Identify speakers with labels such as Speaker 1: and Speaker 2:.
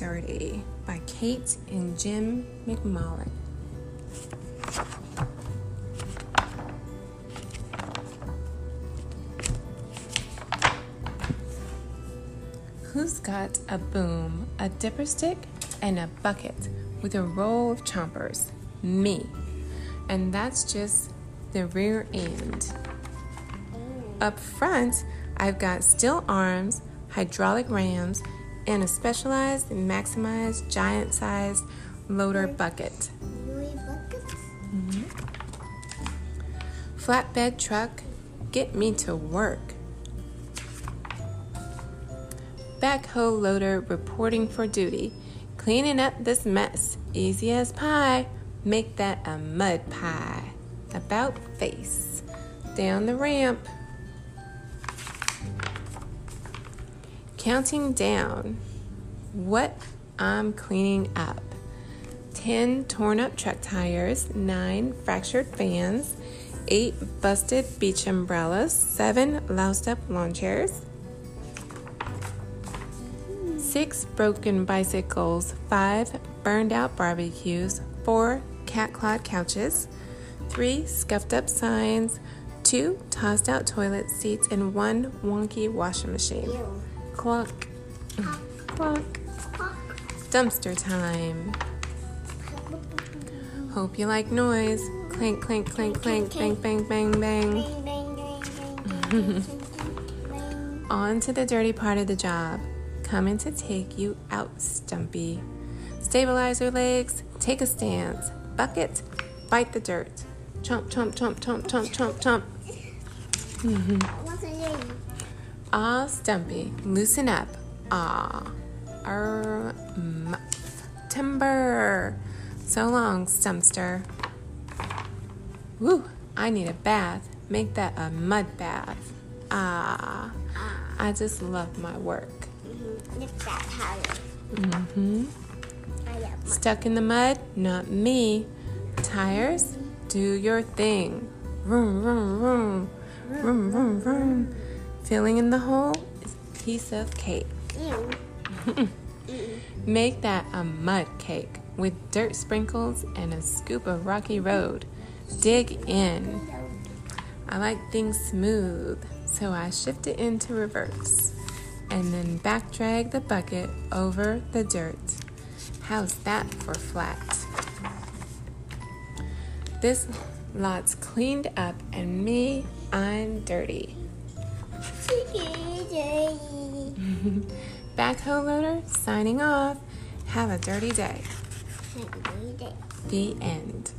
Speaker 1: Dirty by Kate and Jim McMullan. Who's got a boom, a dipper stick, and a bucket with a row of chompers? Me. And that's just the rear end. Up front, I've got steel arms, hydraulic rams, and a specialized maximized giant sized loader bucket. Mm-hmm. Flatbed truck, get me to work. Backhoe loader reporting for duty, cleaning up this mess. Easy as pie, make that a mud pie. About face, down the ramp. Counting down what I'm cleaning up 10 torn up truck tires, 9 fractured fans, 8 busted beach umbrellas, 7 loused up lawn chairs, 6 broken bicycles, 5 burned out barbecues, 4 cat clawed couches, 3 scuffed up signs, 2 tossed out toilet seats, and 1 wonky washing machine. Clock. Clock. Dumpster time. Hope you like noise. Clink, clink, clink, clink, bang, bang, bang, bang. On to the dirty part of the job. Coming to take you out, Stumpy. Stabilize your legs, take a stance. Bucket, bite the dirt. Chomp, chomp, chomp, chomp, chomp, chomp, chomp. Ah, Stumpy, loosen up. Ah, er. Timber. So long, Stumpster. Woo, I need a bath. Make that a mud bath. Ah, I just love my work. Mm-hmm. Stuck in the mud? Not me. Tires? Do your thing. Vroom, vroom, vroom. Vroom, vroom, vroom. Filling in the hole is a piece of cake. Mm. Make that a mud cake with dirt sprinkles and a scoop of rocky road. Dig in. I like things smooth, so I shift it into reverse and then back drag the bucket over the dirt. How's that for flat? This lot's cleaned up and me, I'm dirty. Backhoe loader signing off. Have a dirty day. Have a dirty day. The end.